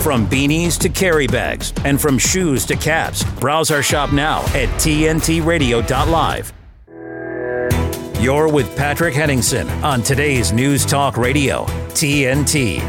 From beanies to carry bags, and from shoes to caps, browse our shop now at tntradio.live. You're with Patrick Henningsen on today's News Talk Radio, TNT.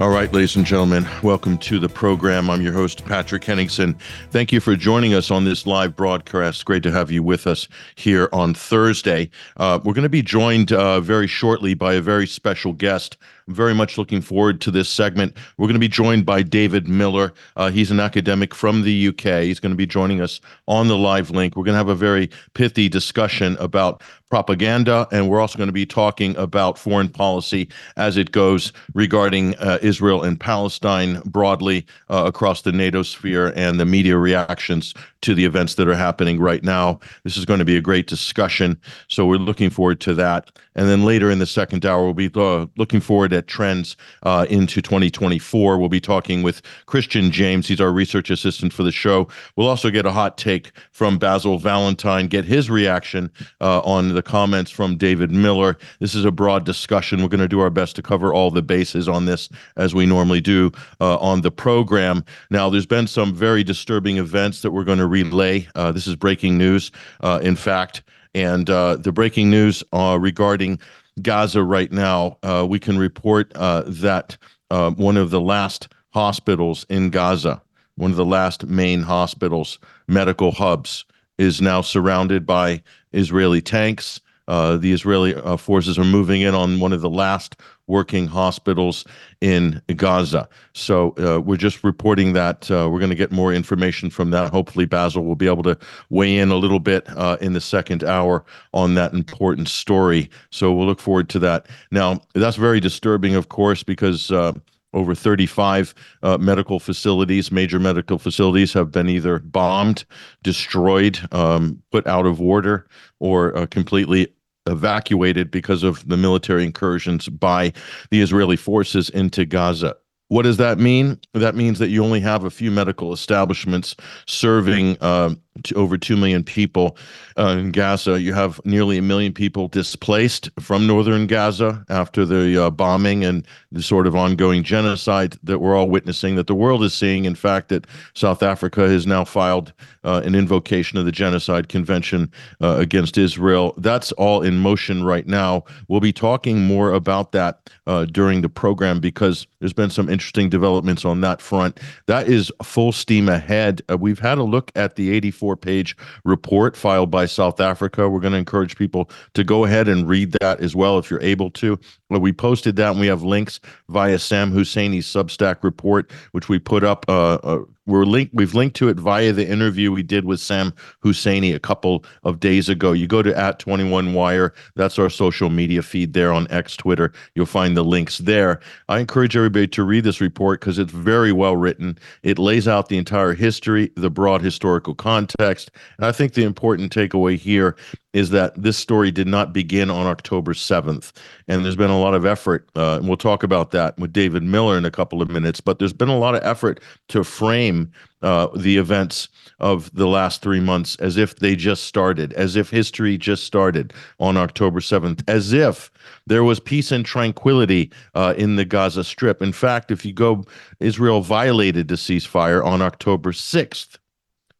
All right, ladies and gentlemen, welcome to the program. I'm your host, Patrick Henningsen. Thank you for joining us on this live broadcast. Great to have you with us here on Thursday. Uh, we're going to be joined uh, very shortly by a very special guest. I'm very much looking forward to this segment. We're going to be joined by David Miller. Uh, he's an academic from the UK. He's going to be joining us on the live link. We're going to have a very pithy discussion about propaganda, and we're also going to be talking about foreign policy as it goes regarding uh, Israel and Palestine broadly uh, across the NATO sphere and the media reactions to the events that are happening right now. This is going to be a great discussion, so we're looking forward to that. And then later in the second hour, we'll be uh, looking forward at trends uh, into 2024. We'll be talking with Christian James. He's our research assistant for the show. We'll also get a hot take from Basil Valentine, get his reaction uh, on the comments from David Miller. This is a broad discussion. We're going to do our best to cover all the bases on this as we normally do uh, on the program. Now, there's been some very disturbing events that we're going to relay. Uh, this is breaking news. Uh, in fact, and uh, the breaking news uh, regarding Gaza right now, uh, we can report uh, that uh, one of the last hospitals in Gaza, one of the last main hospitals, medical hubs, is now surrounded by Israeli tanks. Uh, the Israeli forces are moving in on one of the last working hospitals in Gaza. So uh, we're just reporting that. Uh, we're going to get more information from that. Hopefully, Basil will be able to weigh in a little bit uh, in the second hour on that important story. So we'll look forward to that. Now, that's very disturbing, of course, because uh, over 35 uh, medical facilities, major medical facilities, have been either bombed, destroyed, um, put out of order, or uh, completely evacuated because of the military incursions by the Israeli forces into Gaza. What does that mean? That means that you only have a few medical establishments serving uh, over 2 million people uh, in Gaza. You have nearly a million people displaced from northern Gaza after the uh, bombing and the sort of ongoing genocide that we're all witnessing, that the world is seeing. In fact, that South Africa has now filed uh, an invocation of the Genocide Convention uh, against Israel. That's all in motion right now. We'll be talking more about that uh, during the program because there's been some interesting developments on that front. That is full steam ahead. Uh, we've had a look at the 84 page report filed by South Africa. We're going to encourage people to go ahead and read that as well if you're able to. We posted that and we have links via Sam Husseini's Substack report, which we put up uh, uh, we're linked we've linked to it via the interview we did with Sam Husseini a couple of days ago. You go to at 21 Wire, that's our social media feed there on X Twitter. You'll find the links there. I encourage everybody to read this report because it's very well written. It lays out the entire history, the broad historical context, and I think the important takeaway here is that this story did not begin on October 7th. And there's been a lot of effort, uh, and we'll talk about that with David Miller in a couple of minutes, but there's been a lot of effort to frame uh, the events of the last three months as if they just started, as if history just started on October 7th, as if there was peace and tranquility uh, in the Gaza Strip. In fact, if you go, Israel violated the ceasefire on October 6th.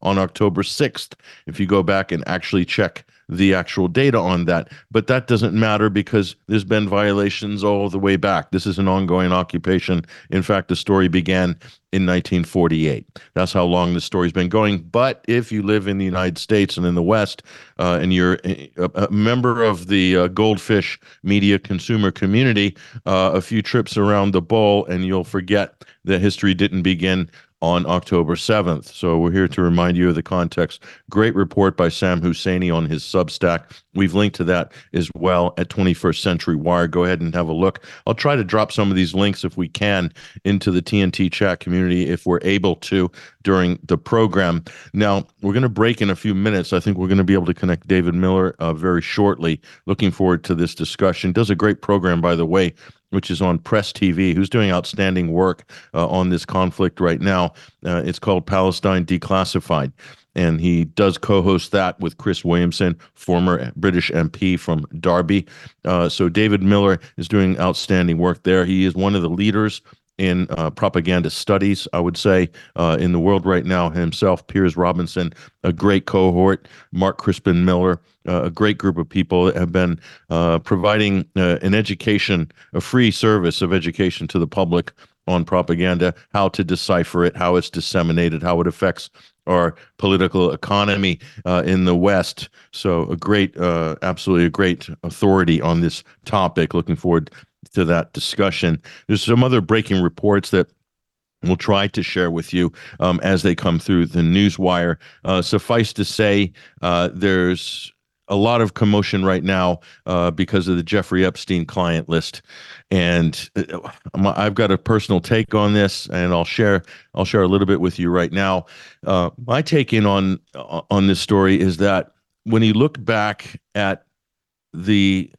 On October 6th, if you go back and actually check the actual data on that. But that doesn't matter because there's been violations all the way back. This is an ongoing occupation. In fact, the story began in 1948. That's how long the story's been going. But if you live in the United States and in the West, uh, and you're a, a, member of the uh, goldfish media consumer community, uh, a few trips around the bowl, and you'll forget that history didn't begin on October 7th. So we're here to remind you of the context. Great report by Sam Husseini on his Substack. We've linked to that as well at 21st Century Wire. Go ahead and have a look. I'll try to drop some of these links if we can into the TNT chat community if we're able to during the program. Now, we're going to break in a few minutes. I think we're going to be able to connect David Miller uh, very shortly. Looking forward to this discussion. Does a great program, by the way which is on Press TV, who's doing outstanding work uh, on this conflict right now. Uh, it's called Palestine Declassified. And he does co host that with Chris Williamson, former British MP from Derby. Uh, so David Miller is doing outstanding work there. He is one of the leaders in uh, propaganda studies, I would say, uh, in the world right now himself, Piers Robinson, a great cohort, Mark Crispin Miller, uh, a great group of people that have been uh, providing uh, an education, a free service of education to the public on propaganda, how to decipher it, how it's disseminated, how it affects our political economy uh, in the West. So, a great, uh, absolutely a great authority on this topic. Looking forward to that discussion. There's some other breaking reports that we'll try to share with you um, as they come through the news wire. Uh, suffice to say, uh, there's a lot of commotion right now uh, because of the Jeffrey Epstein client list, and uh, I've got a personal take on this, and I'll share I'll share a little bit with you right now. Uh, my take in on on this story is that when you look back at the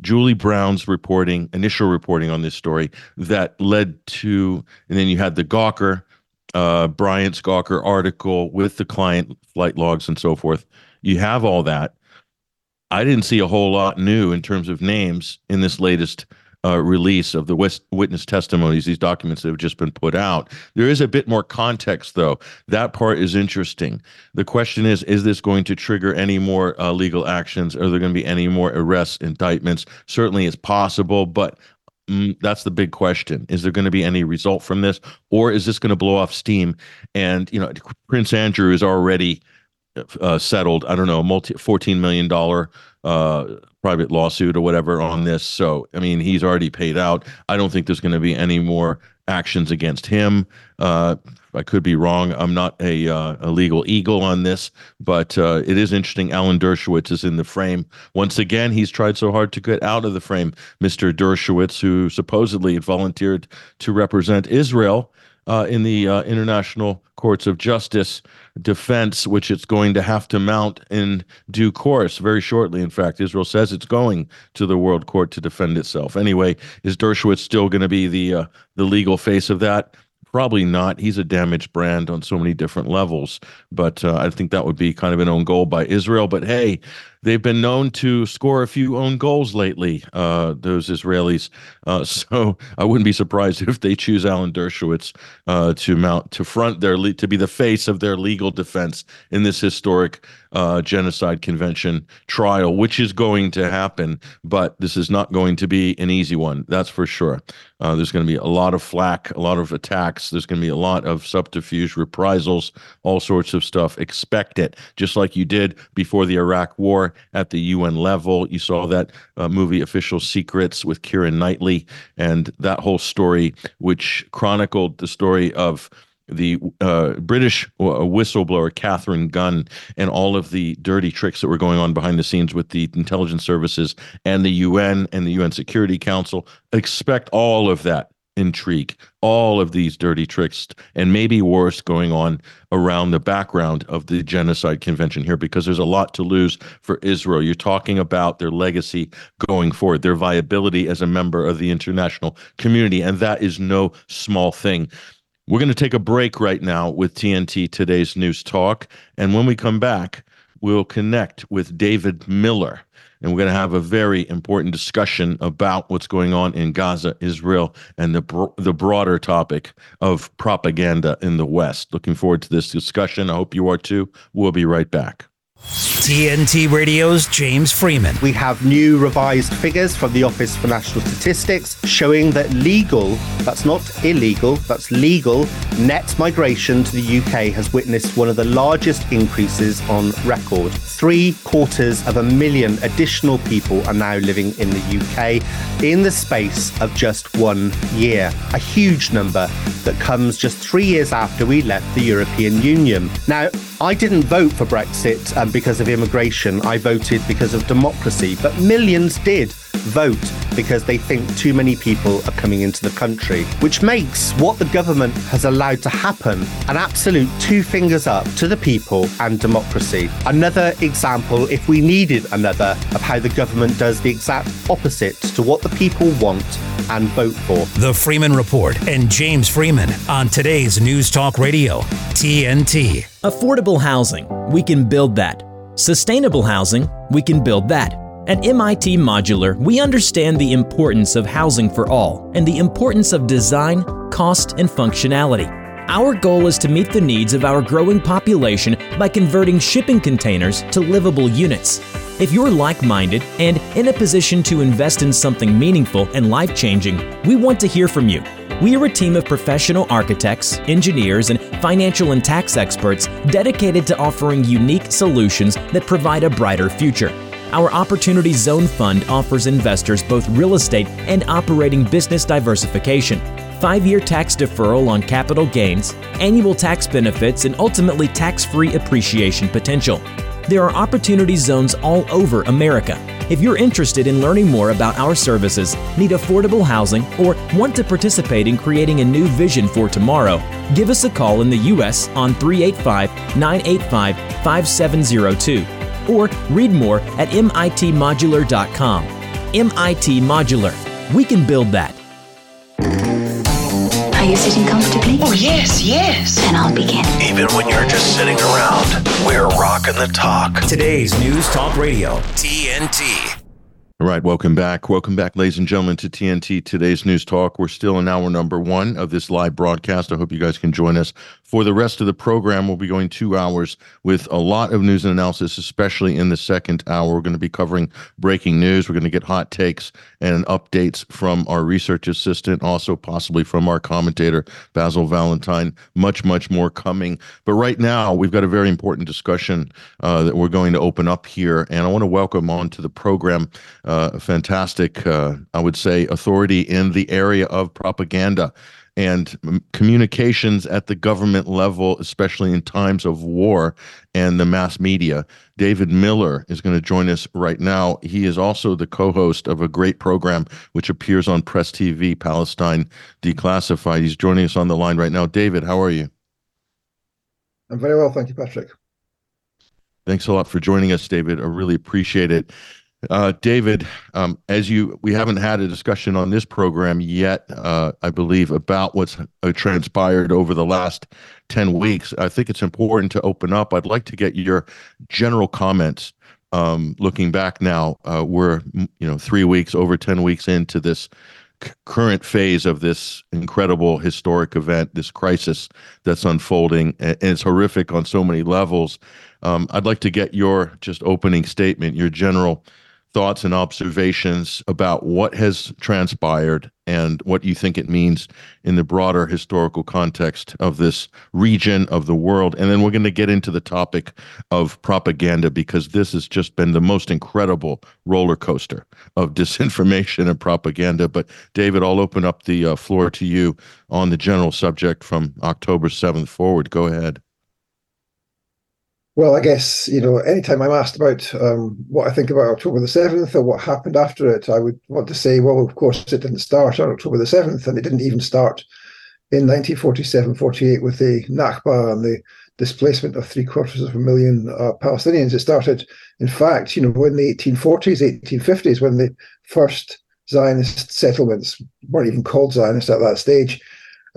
Julie Brown's reporting, initial reporting on this story that led to, and then you had the Gawker, uh, Bryant's Gawker article with the client flight logs and so forth you have all that. I didn't see a whole lot new in terms of names in this latest uh, release of the witness testimonies, these documents that have just been put out. There is a bit more context, though. That part is interesting. The question is is this going to trigger any more uh, legal actions? Are there going to be any more arrests, indictments? Certainly it's possible, but mm, that's the big question. Is there going to be any result from this, or is this going to blow off steam? And, you know, Prince Andrew is already uh, settled. I don't know, a multi fourteen million dollar uh, private lawsuit or whatever on this. So I mean, he's already paid out. I don't think there's going to be any more actions against him. Uh, I could be wrong. I'm not a uh, a legal eagle on this, but uh, it is interesting. Alan Dershowitz is in the frame once again. He's tried so hard to get out of the frame. Mr. Dershowitz, who supposedly volunteered to represent Israel uh, in the uh, international courts of justice defense, which it's going to have to mount in due course, very shortly. In fact, Israel says it's going to the World Court to defend itself. Anyway, is Dershowitz still going to be the uh, the legal face of that? Probably not. He's a damaged brand on so many different levels. But uh, I think that would be kind of an own goal by Israel. But hey, they've been known to score a few own goals lately, uh, those Israelis. Uh, so I wouldn't be surprised if they choose Alan Dershowitz uh, to mount to front their to be the face of their legal defense in this historic uh, genocide convention trial, which is going to happen. But this is not going to be an easy one. That's for sure. Uh, there's going to be a lot of flack, a lot of attacks. There's going to be a lot of subterfuge, reprisals, all sorts of stuff. Expect it, just like you did before the Iraq War at the UN level. You saw that uh, movie Official Secrets with Keira Knightley and that whole story, which chronicled the story of the uh, British uh, whistleblower Katharine Gun and all of the dirty tricks that were going on behind the scenes with the intelligence services and the UN and the UN Security Council. Expect all of that intrigue, all of these dirty tricks, and maybe worse going on around the background of the genocide convention here because there's a lot to lose for Israel. You're talking about their legacy going forward, their viability as a member of the international community, and that is no small thing. We're going to take a break right now with TNT Today's News Talk. And when we come back, we'll connect with David Miller and we're going to have a very important discussion about what's going on in Gaza, Israel, and the bro- the broader topic of propaganda in the West. Looking forward to this discussion. I hope you are too. We'll be right back. TNT Radio's James Freeman. We have new revised figures from the Office for National Statistics showing that legal, that's not illegal, that's legal, net migration to the UK has witnessed one of the largest increases on record. Three quarters of a million additional people are now living in the UK in the space of just one year. A huge number that comes just three years after we left the European Union. Now, I didn't vote for Brexit um, because of immigration. I voted because of democracy. But millions did vote because they think too many people are coming into the country, which makes what the government has allowed to happen an absolute two fingers up to the people and democracy. Another example, if we needed another, of how the government does the exact opposite to what the people want and vote for. The Freeman Report and James Freeman on today's News Talk Radio, TNT. Affordable housing, we can build that. Sustainable housing, we can build that. At MIT Modular, we understand the importance of housing for all and the importance of design, cost, and functionality. Our goal is to meet the needs of our growing population by converting shipping containers to livable units. If you're like minded and in a position to invest in something meaningful and life changing, we want to hear from you. We are a team of professional architects, engineers, and financial and tax experts dedicated to offering unique solutions that provide a brighter future. Our Opportunity Zone Fund offers investors both real estate and operating business diversification, five year tax deferral on capital gains, annual tax benefits, and ultimately tax free appreciation potential. There are opportunity zones all over America. If you're interested in learning more about our services, need affordable housing, or want to participate in creating a new vision for tomorrow, give us a call in the U.S. on 385 985 5702 or read more at mitmodular.com. MIT Modular. We can build that. Are you sitting comfortably? Oh, yes, yes. Then I'll begin. Even when you're just sitting around, we're rocking the talk. Today's News Talk Radio, TNT. All right, welcome back. Welcome back, ladies and gentlemen, to TNT Today's News Talk. We're still in hour number one of this live broadcast. I hope you guys can join us for the rest of the program. We'll be going two hours with a lot of news and analysis, especially in the second hour. We're going to be covering breaking news. We're going to get hot takes and updates from our research assistant, also possibly from our commentator, Basil Valentine. Much, much more coming. But right now, we've got a very important discussion uh, that we're going to open up here. And I want to welcome on to the program uh, fantastic, uh, I would say, authority in the area of propaganda and communications at the government level, especially in times of war and the mass media. David Miller is going to join us right now. He is also the co host of a great program which appears on Press TV, Palestine Declassified. He's joining us on the line right now. David, how are you? I'm very well. Thank you, Patrick. Thanks a lot for joining us, David. I really appreciate it. Uh, David, um, as you, we haven't had a discussion on this program yet, uh, I believe, about what's uh, transpired over the last 10 weeks. I think it's important to open up. I'd like to get your general comments. Um, looking back now, uh, we're, you know, three weeks, over 10 weeks into this c- current phase of this incredible historic event, this crisis that's unfolding, and, and it's horrific on so many levels. Um, I'd like to get your just opening statement, your general thoughts and observations about what has transpired and what you think it means in the broader historical context of this region of the world. And then we're going to get into the topic of propaganda because this has just been the most incredible roller coaster of disinformation and propaganda. But David, I'll open up the uh, floor to you on the general subject from October 7th forward. Go ahead. Well, I guess, you know, anytime I'm asked about um, what I think about October the 7th or what happened after it, I would want to say, well, of course, it didn't start on October the 7th, and it didn't even start in 1947 48 with the Nakba and the displacement of three quarters of a million uh, Palestinians. It started, in fact, you know, in the 1840s, 1850s, when the first Zionist settlements weren't even called Zionist at that stage.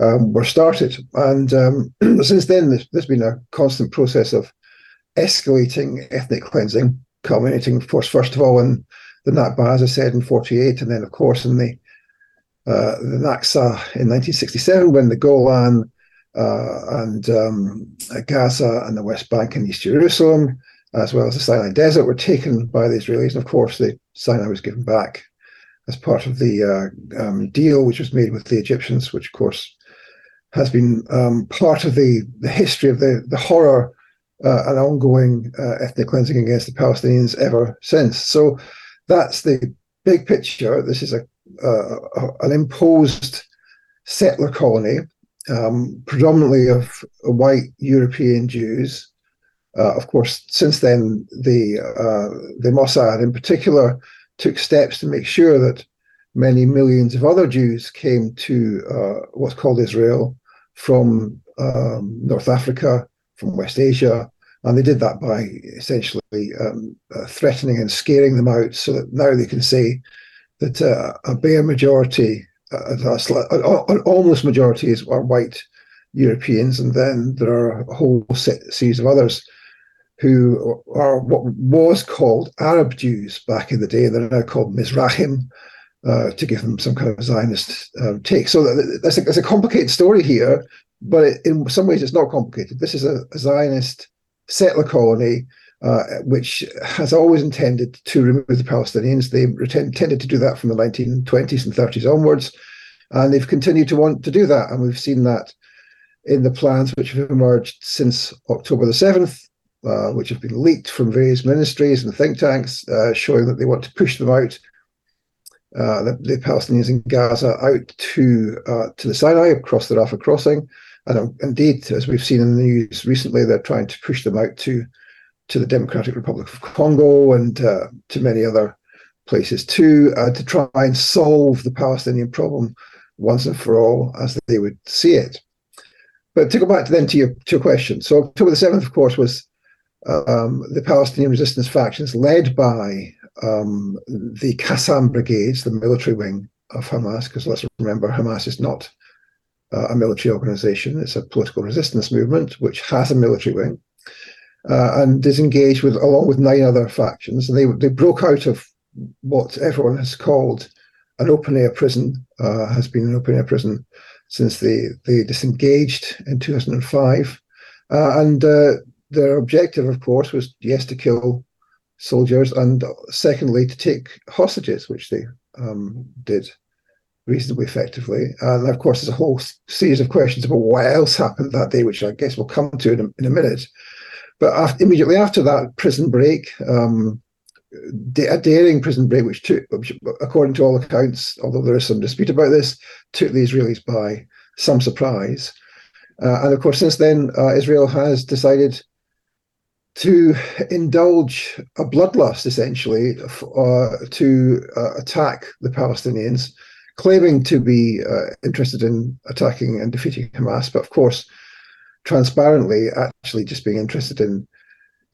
Um, were started, and um, since then there's, there's been a constant process of escalating ethnic cleansing, culminating, of course, first of all in the Nakba, as I said, in 48, and then, of course, in the uh, the Naksa in 1967, when the Golan uh, and um, Gaza and the West Bank and East Jerusalem, as well as the Sinai Desert, were taken by the Israelis. And of course, the Sinai was given back as part of the uh, um, deal which was made with the Egyptians, which, of course, has been um, part of the, the history of the, the horror uh, an ongoing uh, ethnic cleansing against the Palestinians ever since. So that's the big picture. This is a, uh, an imposed settler colony, um, predominantly of white European Jews. Uh, of course, since then, the uh, the Mossad, in particular, took steps to make sure that many millions of other Jews came to uh, what's called Israel from um, North Africa, from West Asia, and they did that by essentially um, uh, threatening and scaring them out so that now they can say that uh, a bare majority, uh, an almost majority is, are white Europeans, and then there are a whole series of others who are what was called Arab Jews back in the day. They're now called Mizrahim. Uh, to give them some kind of Zionist um, take. So there's a, there's a complicated story here, but it, in some ways it's not complicated. This is a, a Zionist settler colony uh, which has always intended to remove the Palestinians. They intended to do that from the 1920s and 30s onwards, and they've continued to want to do that. And we've seen that in the plans which have emerged since October the 7th, uh, which have been leaked from various ministries and think tanks, uh, showing that they want to push them out uh, the, the, Palestinians in Gaza out to uh, to the Sinai across the Rafah crossing, and indeed, as we've seen in the news recently, they're trying to push them out to to the Democratic Republic of Congo and uh, to many other places too, uh, to try and solve the Palestinian problem once and for all, as they would see it. But to go back to then to your to your question, so October the seventh, of course, was um, the Palestinian resistance factions led by um, the Qassam brigades, the military wing of Hamas, because let's remember, Hamas is not uh, a military organization, it's a political resistance movement which has a military wing. Uh, and is engaged with along with nine other factions. And they they broke out of what everyone has called an open air prison, uh, has been an open air prison since they, they disengaged in 2005. Uh, and uh, their objective, of course, was yes, to kill soldiers, and secondly, to take hostages, which they um, did reasonably effectively. And of course, there's a whole series of questions about what else happened that day, which I guess we'll come to in a, in a minute. But after, immediately after that prison break, um, a daring prison break, which took, which, according to all accounts, although there is some dispute about this, took the Israelis by some surprise. Uh, and of course, since then, uh, Israel has decided to indulge a bloodlust, essentially, uh, to uh, attack the Palestinians, claiming to be uh, interested in attacking and defeating Hamas, but of course, transparently, actually just being interested in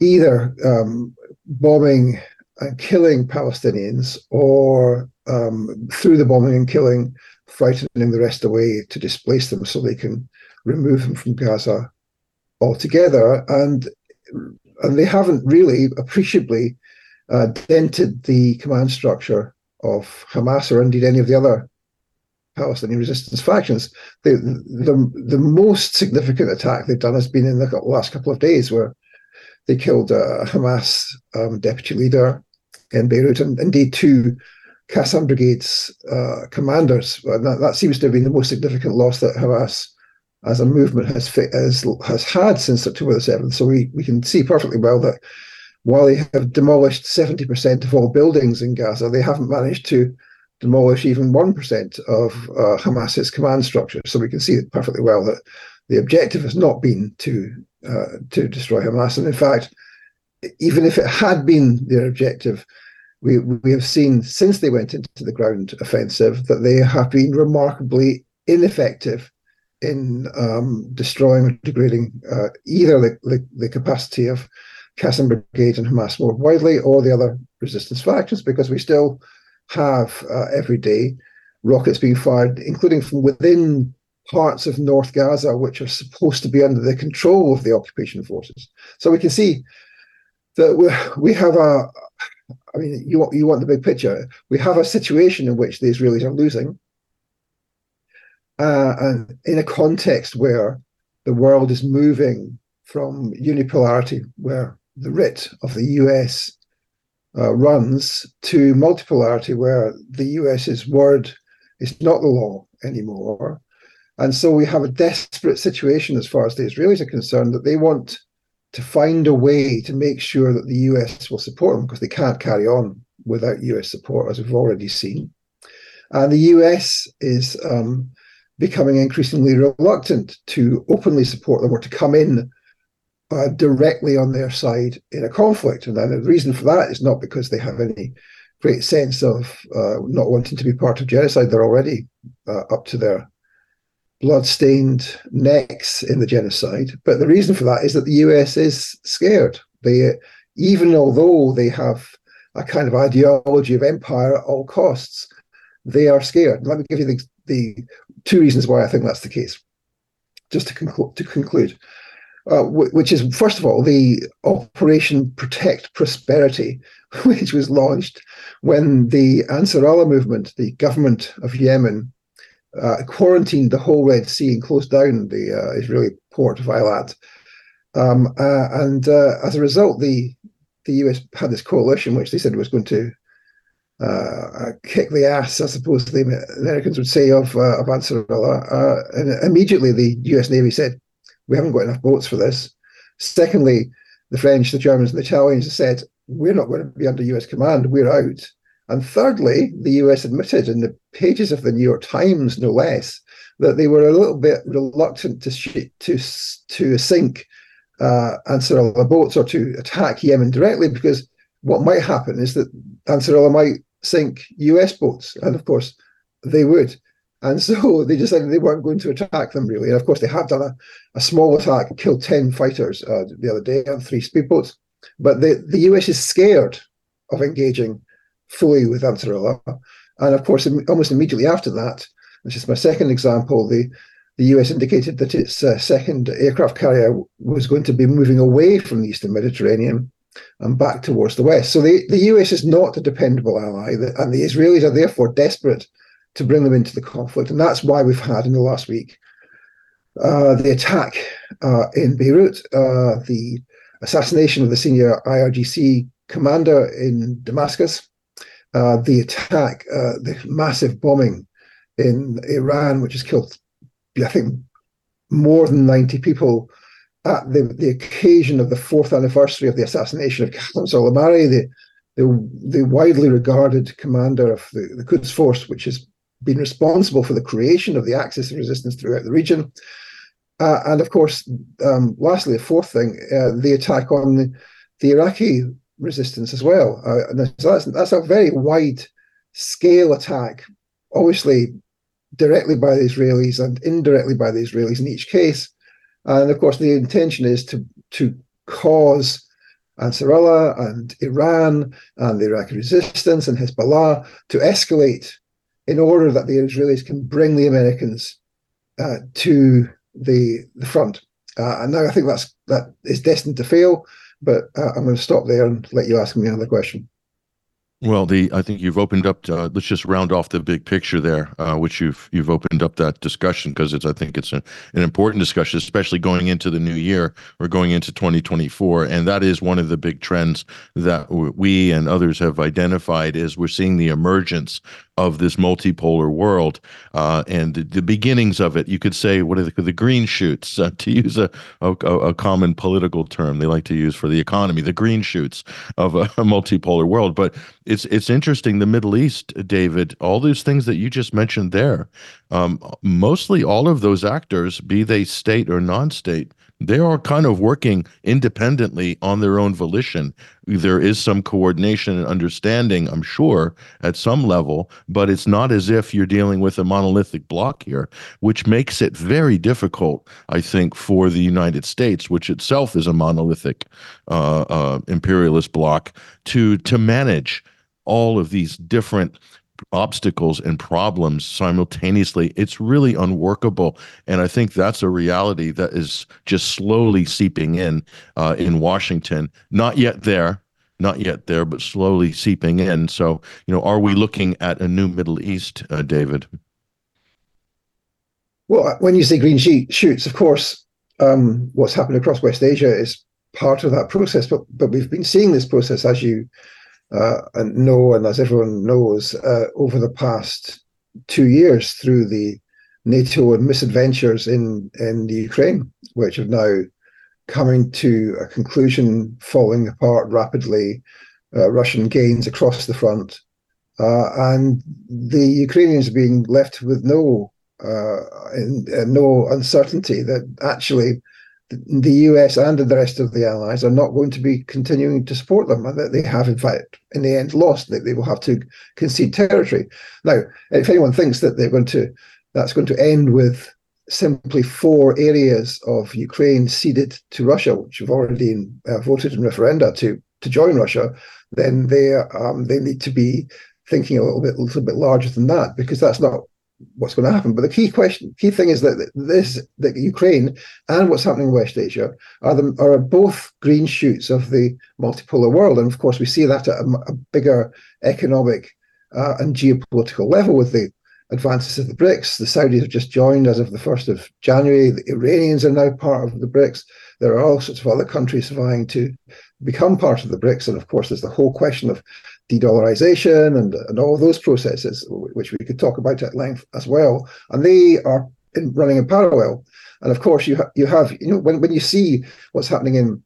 either um, bombing and killing Palestinians or um, through the bombing and killing, frightening the rest away to displace them so they can remove them from Gaza altogether. And and they haven't really appreciably uh, dented the command structure of Hamas or indeed any of the other Palestinian resistance factions. The, the, the most significant attack they've done has been in the last couple of days, where they killed a Hamas um, deputy leader in Beirut, and indeed two Qassam Brigade's uh, commanders. That, that, seems to have been the most significant loss that Hamas as a movement has has, has had since October the 7th. So we, we can see perfectly well that while they have demolished 70% of all buildings in Gaza, they haven't managed to demolish even 1% of uh, Hamas's command structure. So we can see perfectly well that the objective has not been to uh, to destroy Hamas. And in fact, even if it had been their objective, we, we have seen since they went into the ground offensive that they have been remarkably ineffective in um, destroying or degrading uh, either the, the, the, capacity of Qassam Brigade and Hamas more widely or the other resistance factions, because we still have uh, every day rockets being fired, including from within parts of North Gaza, which are supposed to be under the control of the occupation forces. So we can see that we, have a, I mean, you want, you want the big picture. We have a situation in which the Israelis are losing uh, and in a context where the world is moving from unipolarity, where the writ of the US uh, runs, to multipolarity, where the US's word is not the law anymore. And so we have a desperate situation as far as the Israelis are concerned that they want to find a way to make sure that the US will support them because they can't carry on without US support, as we've already seen. And the US is um, becoming increasingly reluctant to openly support them or to come in uh, directly on their side in a conflict. And the reason for that is not because they have any great sense of uh, not wanting to be part of genocide. They're already uh, up to their blood-stained necks in the genocide. But the reason for that is that the US is scared. They, even although they have a kind of ideology of empire at all costs, they are scared. Let me give you the, the two reasons why I think that's the case. Just to, conclu- to conclude, uh, which is, first of all, the Operation Protect Prosperity, which was launched when the Ansarallah movement, the government of Yemen, uh, quarantined the whole Red Sea and closed down the uh, Israeli port of Eilat. Um, uh, and uh, as a result, the the US had this coalition which they said was going to uh, kick the ass, I suppose the Americans would say, of, of Ansar Allah. and immediately the US Navy said, we haven't got enough boats for this. Secondly, the French, the Germans, and the Italians said, we're not going to be under US command, we're out. And thirdly, the US admitted in the pages of the New York Times, no less, that they were a little bit reluctant to to to sink uh, Ansar Allah boats or to attack Yemen directly because what might happen is that Ansarallah might sink US boats, and of course they would. And so they decided they weren't going to attack them really. And of course, they have done a, a small attack, killed 10 fighters uh, the other day on three speedboats. But the, the US is scared of engaging fully with Ansar Allah. And of course, almost immediately after that, which is my second example, the, the US indicated that its uh, second aircraft carrier was going to be moving away from the Eastern Mediterranean and back towards the West. So the, the US is not a dependable ally, and the Israelis are therefore desperate to bring them into the conflict. And that's why we've had in the last week uh, the attack uh, in Beirut, uh, the assassination of the senior IRGC commander in Damascus, uh, the attack, uh, the massive bombing in Iran, which has killed, I think, more than 90 people at the, the occasion of the fourth anniversary of the assassination of Qasem Soleimani, the, the, the widely regarded commander of the, the Quds Force, which has been responsible for the creation of the axis of resistance throughout the region. Uh, and of course, um, lastly, a fourth thing, uh, the attack on the, the, Iraqi resistance as well. Uh, so that's, that's a very wide scale attack, obviously directly by the Israelis and indirectly by the Israelis in each case. And of course, the intention is to, to cause Ansarallah and Iran and the Iraqi resistance and Hezbollah to escalate in order that the Israelis can bring the Americans uh, to the the front. Uh, and now I think that's that is destined to fail. But uh, I'm going to stop there and let you ask me another question. Well, the I think you've opened up. Uh, let's just round off the big picture there, uh, which you've you've opened up that discussion because it's I think it's a, an important discussion, especially going into the new year or going into 2024, and that is one of the big trends that we and others have identified is we're seeing the emergence of this multipolar world uh, and the, the, beginnings of it. You could say what are the, the green shoots uh, to use a, a, a common political term they like to use for the economy, the green shoots of a, a multipolar world, but it's it's interesting. The Middle East, David, all those things that you just mentioned there, um, mostly all of those actors, be they state or non-state, they are kind of working independently on their own volition. There is some coordination and understanding, I'm sure, at some level, but it's not as if you're dealing with a monolithic block here, which makes it very difficult, I think, for the United States, which itself is a monolithic uh, uh, imperialist bloc, to to manage all of these different obstacles and problems simultaneously it's really unworkable. And i think that's a reality that is just slowly seeping in uh, in washington. Not yet there not yet there but slowly seeping in. So you know are we looking at a new middle east uh, david? Well when you say green shoots of course um, what's happened across west asia is part of that process but but we've been seeing this process as you uh, and know, and as everyone knows, uh, over the past two years through the NATO misadventures in, in the Ukraine, which have now coming to a conclusion, falling apart rapidly, uh, Russian gains across the front, uh, and the Ukrainians being left with no uh, in, uh, no uncertainty that actually the US and the rest of the allies are not going to be continuing to support them, and that they have, in fact, in the end, lost. That they will have to concede territory. Now, if anyone thinks that they're going to, that's going to end with simply four areas of Ukraine ceded to Russia, which have already uh, voted in referenda to to join Russia, then they um, they need to be thinking a little bit a little bit larger than that, because that's not what's going to happen. But the key question, key thing is that this, that Ukraine and what's happening in West Asia are the, are both green shoots of the multipolar world, and of course we see that at a, a bigger economic uh, and geopolitical level with the advances of the BRICS. The Saudis have just joined as of the first of January. The Iranians are now part of the BRICS. There are all sorts of other countries vying to become part of the BRICS, and of course there's the whole question of de-dollarization and, and all those processes, which we could talk about at length as well. And they are in, running in parallel. And of course, you ha- you have you know when, when you see what's happening in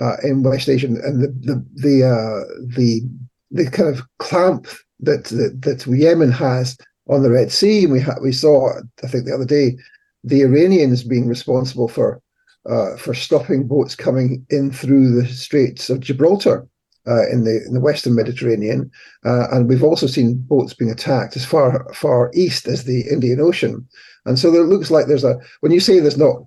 uh, in West Asia and the the the uh, the, the kind of clamp that, that that Yemen has on the Red Sea, and we ha- we saw I think the other day the Iranians being responsible for uh, for stopping boats coming in through the Straits of Gibraltar uh, in the in the Western Mediterranean, uh, and we've also seen boats being attacked as far far east as the Indian Ocean. And so there looks like there's a when you say there's not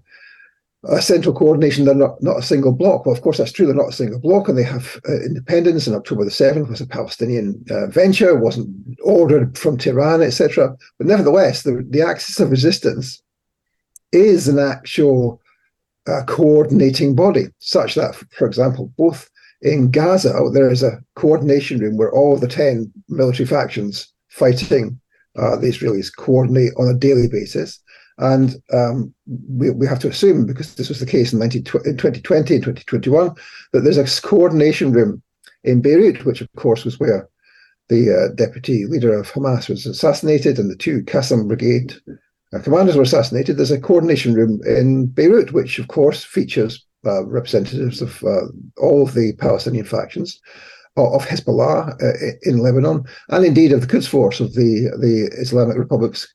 a central coordination, they're not, not a single block. Well, of course, that's true. They're not a single block, and they have uh, independence. And October the 7th was a Palestinian uh, venture, wasn't ordered from Tehran, etc. But nevertheless, the, the axis of resistance is an actual uh, coordinating body, such that, for example, both in Gaza, there is a coordination room where all the 10 military factions fighting uh, the Israelis coordinate on a daily basis. And um, we, we have to assume, because this was the case in, 19, in 2020 and 2021, that there's a coordination room in Beirut, which of course was where the uh, deputy leader of Hamas was assassinated and the two Qassam brigade uh, commanders were assassinated. There's a coordination room in Beirut, which of course features uh, representatives of uh, all of the Palestinian factions of Hezbollah uh, in Lebanon, and indeed of the Quds Force of the the Islamic Republic's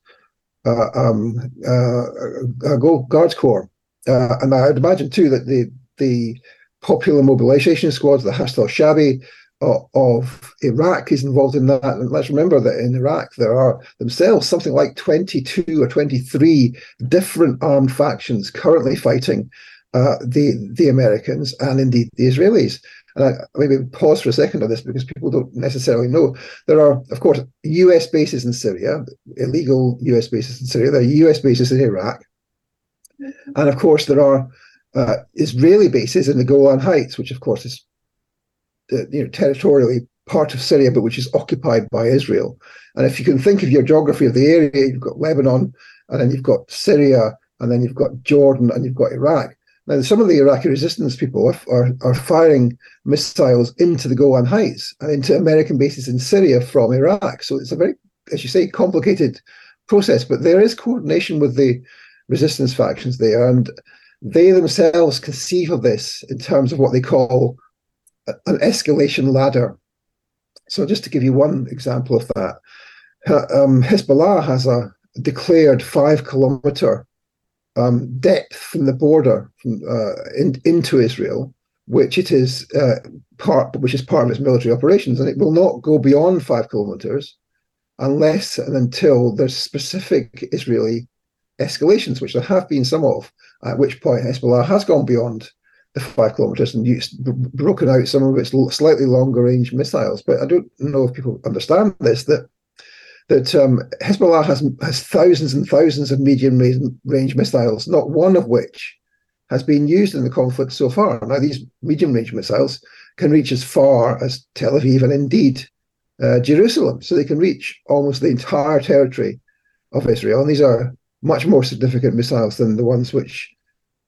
uh, um, uh, Guards Corps. and I would imagine too that the the popular mobilization squads, the Hashd al-Shaabi of Iraq is involved in that. And let's remember that in Iraq there are themselves something like 22 or 23 different armed factions currently fighting uh, the the Americans and indeed the Israelis. And I, maybe pause for a second on this because people don't necessarily know. There are, of course, US bases in Syria, illegal US bases in Syria. There are US bases in Iraq. And of course, there are uh, Israeli bases in the Golan Heights, which, of course, is uh, you know, territorially part of Syria, but which is occupied by Israel. And if you can think of your geography of the area, you've got Lebanon, and then you've got Syria, and then you've got Jordan, and you've got Iraq. Now, some of the Iraqi resistance people are, are, are, firing missiles into the Golan Heights and into American bases in Syria from Iraq. So it's a very, as you say, complicated process. But there is coordination with the resistance factions there, and they themselves conceive of this in terms of what they call an escalation ladder. So, just to give you one example of that, um, Hezbollah has a declared five kilometer um, depth from the border from, uh, in, into Israel, which it is uh, part, which is part of its military operations, and it will not go beyond five kilometers unless and until there's specific Israeli escalations, which there have been some of. At which point Hezbollah has gone beyond the five kilometers and used, broken out some of its slightly longer range missiles. But I don't know if people understand this that that um, Hezbollah has has thousands and thousands of medium range missiles, not one of which has been used in the conflict so far. Now, these medium range missiles can reach as far as Tel Aviv and indeed uh, Jerusalem, so they can reach almost the entire territory of Israel. And these are much more significant missiles than the ones which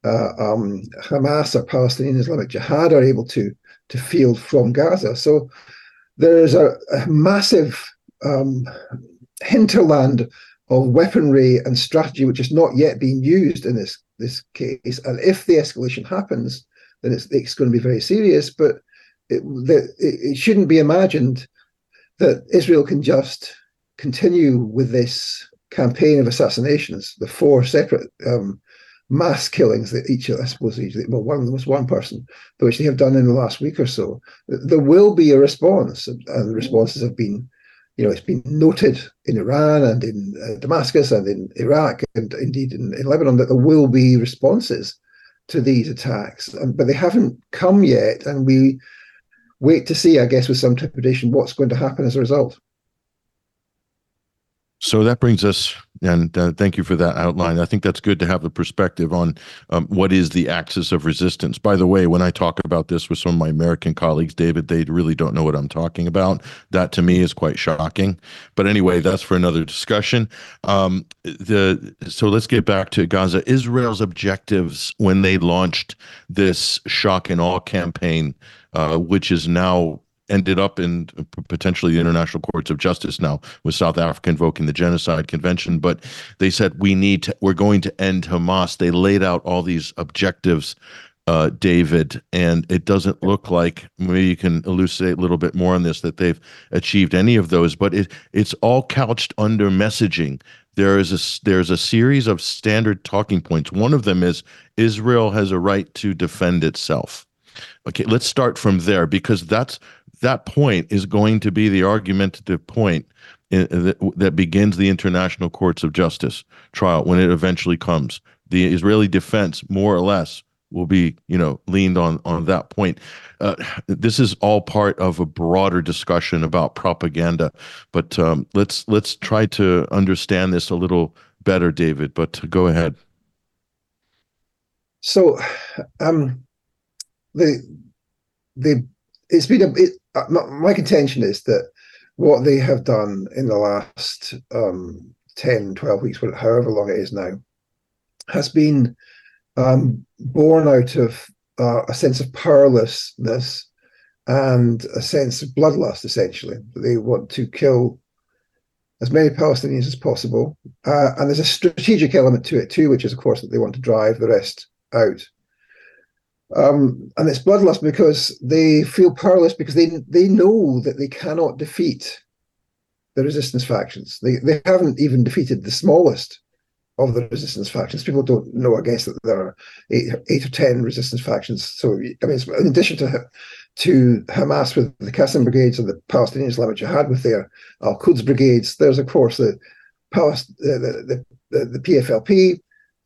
uh, um, Hamas or Palestinian Islamic Jihad are able to to field from Gaza. So there is a, a massive um, hinterland of weaponry and strategy which has not yet been used in this this case. And if the escalation happens, then it's, it's going to be very serious. But it, it, it shouldn't be imagined that Israel can just continue with this campaign of assassinations, the four separate um, mass killings that each, I suppose, each, well, one of them was one person, which they have done in the last week or so. There will be a response, and the responses have been you know, it's been noted in Iran and in uh, Damascus and in Iraq and indeed in, in, Lebanon that there will be responses to these attacks, um, but they haven't come yet, and we wait to see, I guess, with some trepidation, what's going to happen as a result. So that brings us, and uh, thank you for that outline. I think that's good to have the perspective on um, what is the axis of resistance. By the way, when I talk about this with some of my American colleagues, David, they really don't know what I'm talking about. That to me is quite shocking. But anyway, that's for another discussion. Um, the so let's get back to Gaza. Israel's objectives when they launched this shock and awe campaign, uh, which is now ended up in potentially the international courts of justice now with South Africa invoking the genocide convention. But they said we need to we're going to end Hamas. They laid out all these objectives uh, David and it doesn't look like maybe you can elucidate a little bit more on this that they've achieved any of those but it it's all couched under messaging. There is a there's a series of standard talking points. One of them is Israel has a right to defend itself. Okay, let's start from there because that's that point is going to be the argumentative point in, that, that begins the international courts of justice trial when it eventually comes. The Israeli defense, more or less, will be you know leaned on on that point. Uh, this is all part of a broader discussion about propaganda, but um, let's let's try to understand this a little better, David. But go ahead. So, um, the the it's been a it, uh, my contention is that what they have done in the last um, 10 12 weeks however long it is now has been um, born out of uh, a sense of powerlessness and a sense of bloodlust essentially they want to kill as many palestinians as possible. Uh, and there's a strategic element to it too which is of course that they want to drive the rest out um, and it's bloodlust because they feel powerless because they they know that they cannot defeat the resistance factions. They they haven't even defeated the smallest of the resistance factions. People don't know, I guess, that there are eight, eight or ten resistance factions. So I mean, in addition to to Hamas with the Qassam brigades and the Palestinian Islamic Jihad with their Al Quds brigades, there's of course the the, the, the, the PFLP,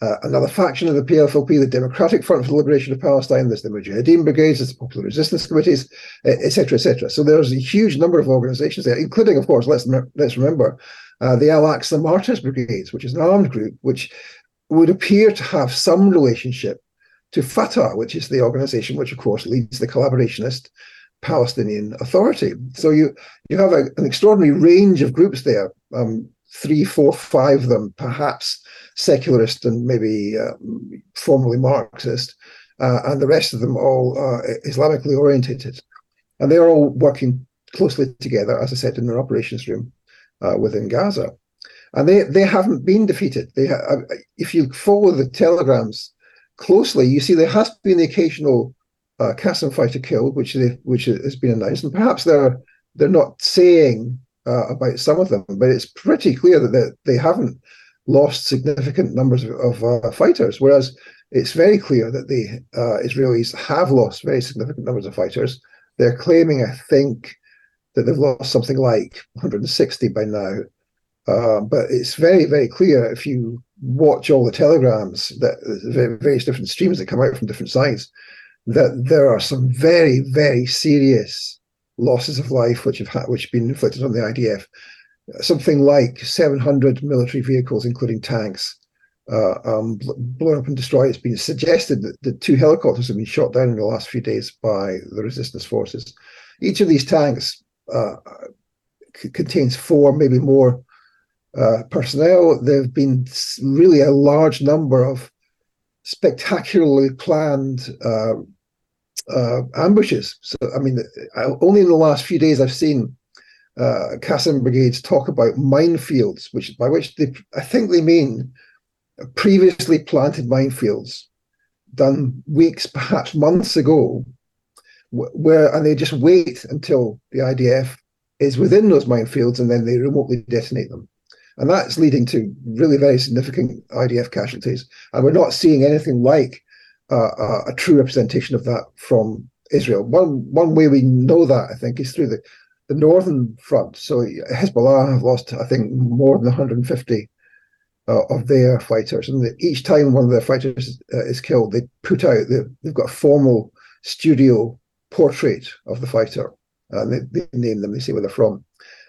uh, another faction of the PFLP, the Democratic Front for the Liberation of Palestine, there's the Mujahideen Brigades, there's the Popular Resistance Committees, etc., etc. So there's a huge number of organizations there, including, of course, let's, let's remember, uh, the Al Aqsa Martyrs Brigades, which is an armed group which would appear to have some relationship to Fatah, which is the organization which, of course, leads the collaborationist Palestinian Authority. So you you have a, an extraordinary range of groups there. Um, three, four, five of them, perhaps secularist and maybe uh, formerly Marxist, uh, and the rest of them all Islamically orientated. And they're all working closely together, as I said, in an operations room uh, within Gaza. And they, they haven't been defeated. They ha- uh, if you follow the telegrams closely, you see there has been the occasional uh, Qassam fighter killed, which they, which has been announced, and perhaps they're they're not saying uh, about some of them, but it's pretty clear that they, they haven't lost significant numbers of, of uh, fighters, whereas it's very clear that the uh, Israelis have lost very significant numbers of fighters. They're claiming, I think, that they've lost something like 160 by now. Uh, but it's very, very clear if you watch all the telegrams that various different streams that come out from different sides, that there are some very, very serious losses of life which have ha- which been inflicted on the IDF. Something like 700 military vehicles, including tanks, uh, um, blown up and destroyed. It's been suggested that the two helicopters have been shot down in the last few days by the resistance forces. Each of these tanks uh, c- contains four, maybe more uh, personnel. There have been really a large number of spectacularly planned uh, ambushes. So, I mean, I, only in the last few days I've seen uh, Qassam brigades talk about minefields, which by which they, I think they mean previously planted minefields done weeks, perhaps months ago, where and they just wait until the IDF is within those minefields and then they remotely detonate them. And that's leading to really very significant IDF casualties. And we're not seeing anything like uh, a true representation of that from Israel. One one way we know that I think is through the the northern front. So Hezbollah have lost I think more than 150 uh, of their fighters, and the, each time one of their fighters uh, is killed, they put out they, they've got a formal studio portrait of the fighter, and they, they name them. They say where they're from.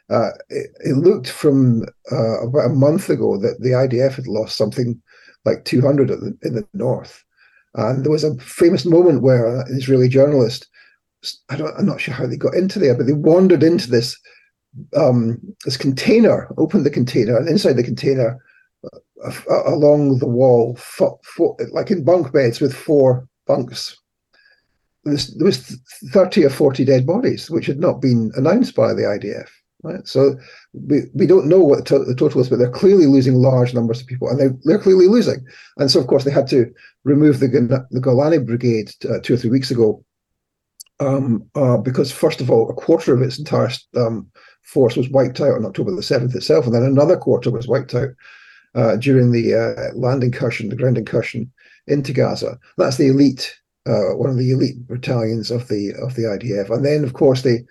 uh, it, it, looked from uh, about a month ago that the IDF had lost something like 200 in the, in the north. And there was a famous moment where an Israeli journalist, I don't, I'm not sure how they got into there, but they wandered into this um, this container, opened the container, and inside the container, uh, uh, along the wall, like in bunk beds with four bunks, there was, there was 30 or 40 dead bodies, which had not been announced by the IDF. Right? So we, we don't know what the, to- the, total is, but they're clearly losing large numbers of people, and they're, they're clearly losing. And so, of course, they had to remove the, the Golani Brigade uh, two or three weeks ago um, uh, because, first of all, a quarter of its entire um, force was wiped out on October the 7th itself, and then another quarter was wiped out uh, during the uh, land incursion, the ground incursion into Gaza. That's the elite, uh, one of the elite battalions of the of the IDF, and then, of course, they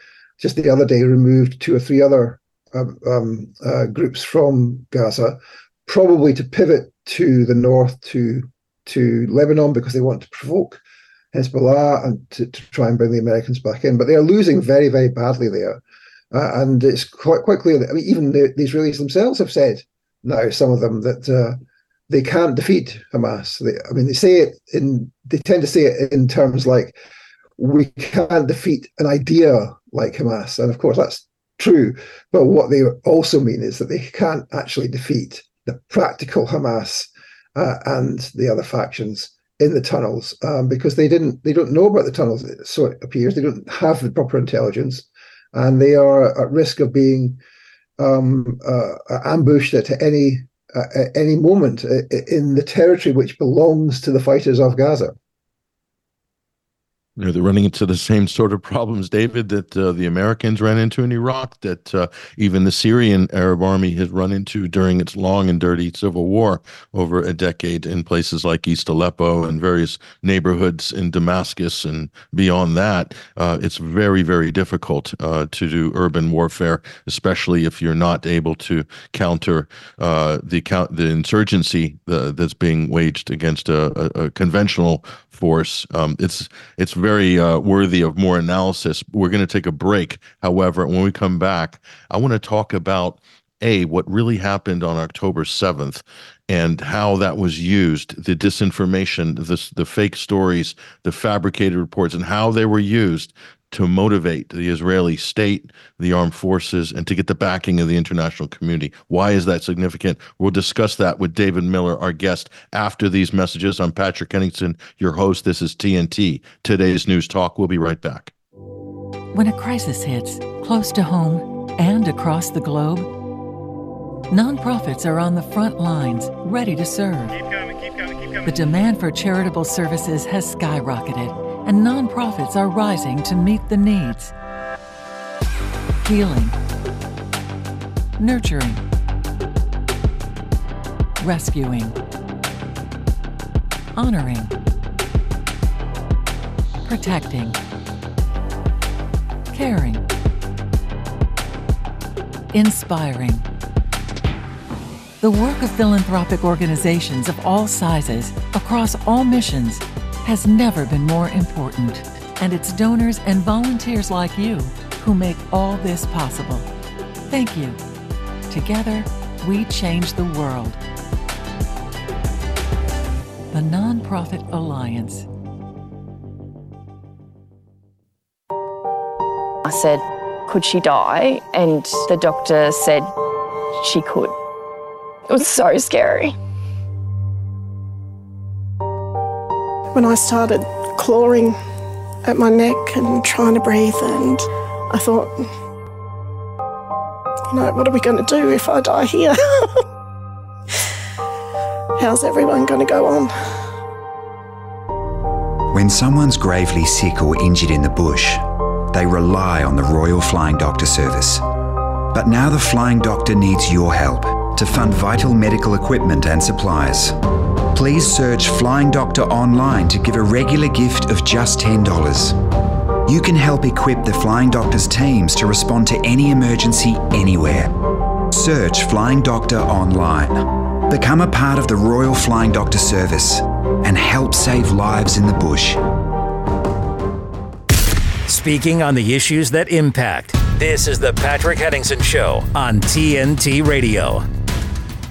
just the other day removed two or three other um, um, uh, groups from Gaza, probably to pivot to the north to to Lebanon because they want to provoke Hezbollah and to, to try and bring the Americans back in. But they are losing very, very badly there. Uh, and it's quite quite clear that I mean, even the, the, Israelis themselves have said now, some of them, that uh, they can't defeat Hamas. They, I mean, they say it in they tend to say it in terms like we can't defeat an idea like Hamas, and of course that's true. But what they also mean is that they can't actually defeat the practical Hamas uh, and the other factions in the tunnels um, because they didn't they don't know about the tunnels. So it appears they don't have the proper intelligence, and they are at risk of being um, uh, ambushed at any uh, at any moment uh, in the territory which belongs to the fighters of Gaza. You know, they're running into the same sort of problems, David, that uh, the Americans ran into in Iraq, that uh, even the Syrian Arab army has run into during its long and dirty civil war over a decade in places like East Aleppo and various neighborhoods in Damascus and beyond that. Uh, it's very, very difficult uh, to do urban warfare, especially if you're not able to counter uh, the count the insurgency uh, that's being waged against a, a, a conventional force. Um, it's it's very uh, worthy of more analysis. We're going to take a break. However, when we come back, I want to talk about a what really happened on October seventh and how that was used, the disinformation, the the fake stories, the fabricated reports, and how they were used to motivate the Israeli state, the armed forces, and to get the backing of the international community. Why is that significant? We'll discuss that with David Miller, our guest, after these messages. I'm Patrick Henningsen, your host. This is TNT, today's News Talk. We'll be right back. When a crisis hits, close to home and across the globe, nonprofits are on the front lines, ready to serve. Keep coming, keep coming, keep coming. The demand for charitable services has skyrocketed and nonprofits are rising to meet the needs. Healing, nurturing, rescuing, honoring, protecting, caring, inspiring. The work of philanthropic organizations of all sizes across all missions has never been more important, and it's donors and volunteers like you who make all this possible. Thank you. Together, we change the world. The Nonprofit Alliance. I said, Could she die? And the doctor said she could. It was so scary. When I started clawing at my neck and trying to breathe, and I thought, you know, what are we going to do if I die here? How's everyone going to go on? When someone's gravely sick or injured in the bush, they rely on the Royal Flying Doctor Service. But now the Flying Doctor needs your help to fund vital medical equipment and supplies please search Flying Doctor online to give a regular gift of just $10. You can help equip the Flying Doctor's teams to respond to any emergency anywhere. Search Flying Doctor online. Become a part of the Royal Flying Doctor service and help save lives in the bush. Speaking on the issues that impact This is the Patrick Henningsen Show on TNT Radio.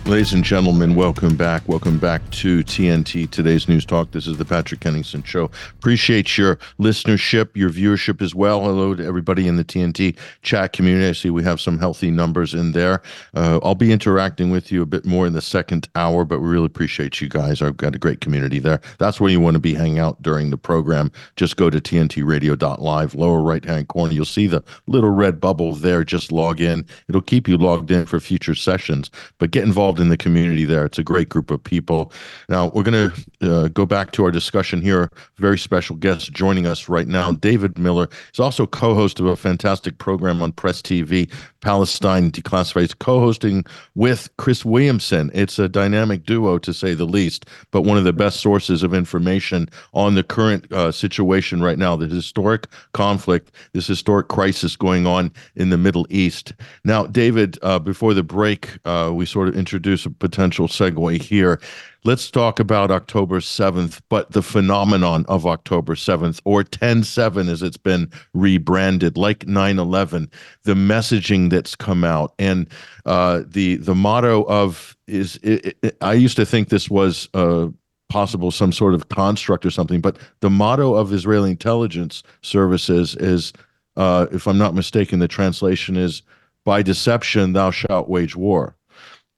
Ladies and gentlemen, welcome back. Welcome back to TNT Today's News Talk. This is the Patrick Henningsen Show. Appreciate your listenership, your viewership as well. Hello to everybody in the TNT chat community. I see we have some healthy numbers in there. Uh, I'll be interacting with you a bit more in the second hour, but we really appreciate you guys. I've got a great community there. That's where you want to be hanging out during the program. Just go to tntradio.live, lower right hand corner. You'll see the little red bubble there. Just log in. It'll keep you logged in for future sessions, but get involved involved in the community there. It's a great group of people. Now, we're going to uh, go back to our discussion here. Very special guest joining us right now, David Miller. He's also co host of a fantastic program on Press TV, Palestine Declassified, co hosting with Chris Williamson. It's a dynamic duo, to say the least, but one of the best sources of information on the current uh, situation right now, the historic conflict, this historic crisis going on in the Middle East. Now, David, uh, before the break, uh, we sort of introduce a potential segue here. Let's talk about October 7th, but the phenomenon of October 7th, or 10 7 as it's been rebranded, like 9 11, the messaging that's come out. And uh, the, the motto of is, it, it, I used to think this was. Uh, possible some sort of construct or something but the motto of israeli intelligence services is uh, if i'm not mistaken the translation is by deception thou shalt wage war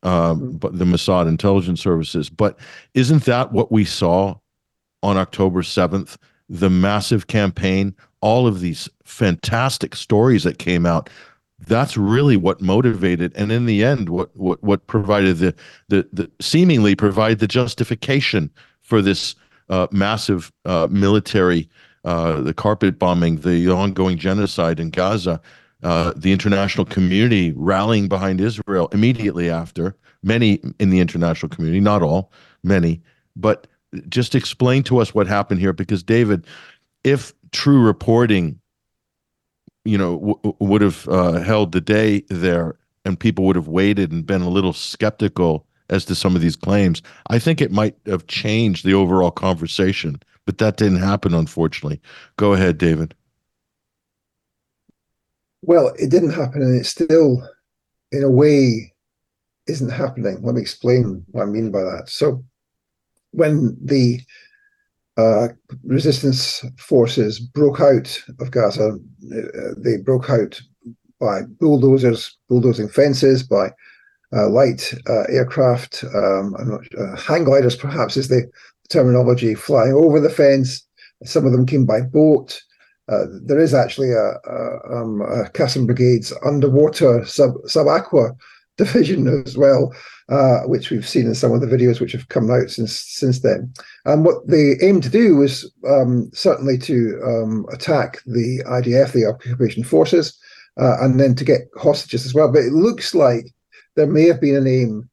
um, mm-hmm. but the Mossad intelligence services. But isn't that what we saw on October 7th? The massive campaign, all of these fantastic stories that came out. That's really what motivated, and in the end, what what what provided the the, the seemingly provide the justification for this uh, massive uh, military, uh, the carpet bombing, the ongoing genocide in Gaza. Uh, the international community rallying behind Israel immediately after, many in the international community, not all, many, but just explain to us what happened here because David, if true reporting, you know, w- would have uh, held the day there and people would have waited and been a little skeptical as to some of these claims, I think it might have changed the overall conversation. But that didn't happen, unfortunately. Go ahead, David. Well, it didn't happen, and it still, in a way, isn't happening. Let me explain what I mean by that. So, when the uh, resistance forces broke out of Gaza, uh, they broke out by bulldozers, bulldozing fences, by uh, light uh, aircraft, um, not, uh, hang gliders, perhaps is the terminology, flying over the fence. Some of them came by boat. Uh, there is actually a, a, um, a Qassam Brigade's underwater sub sub aqua division as well, uh, which we've seen in some of the videos which have come out since since then. And what they aimed to do was um, certainly to um, attack the IDF, the occupation forces, uh, and then to get hostages as well. But it looks like there may have been an aim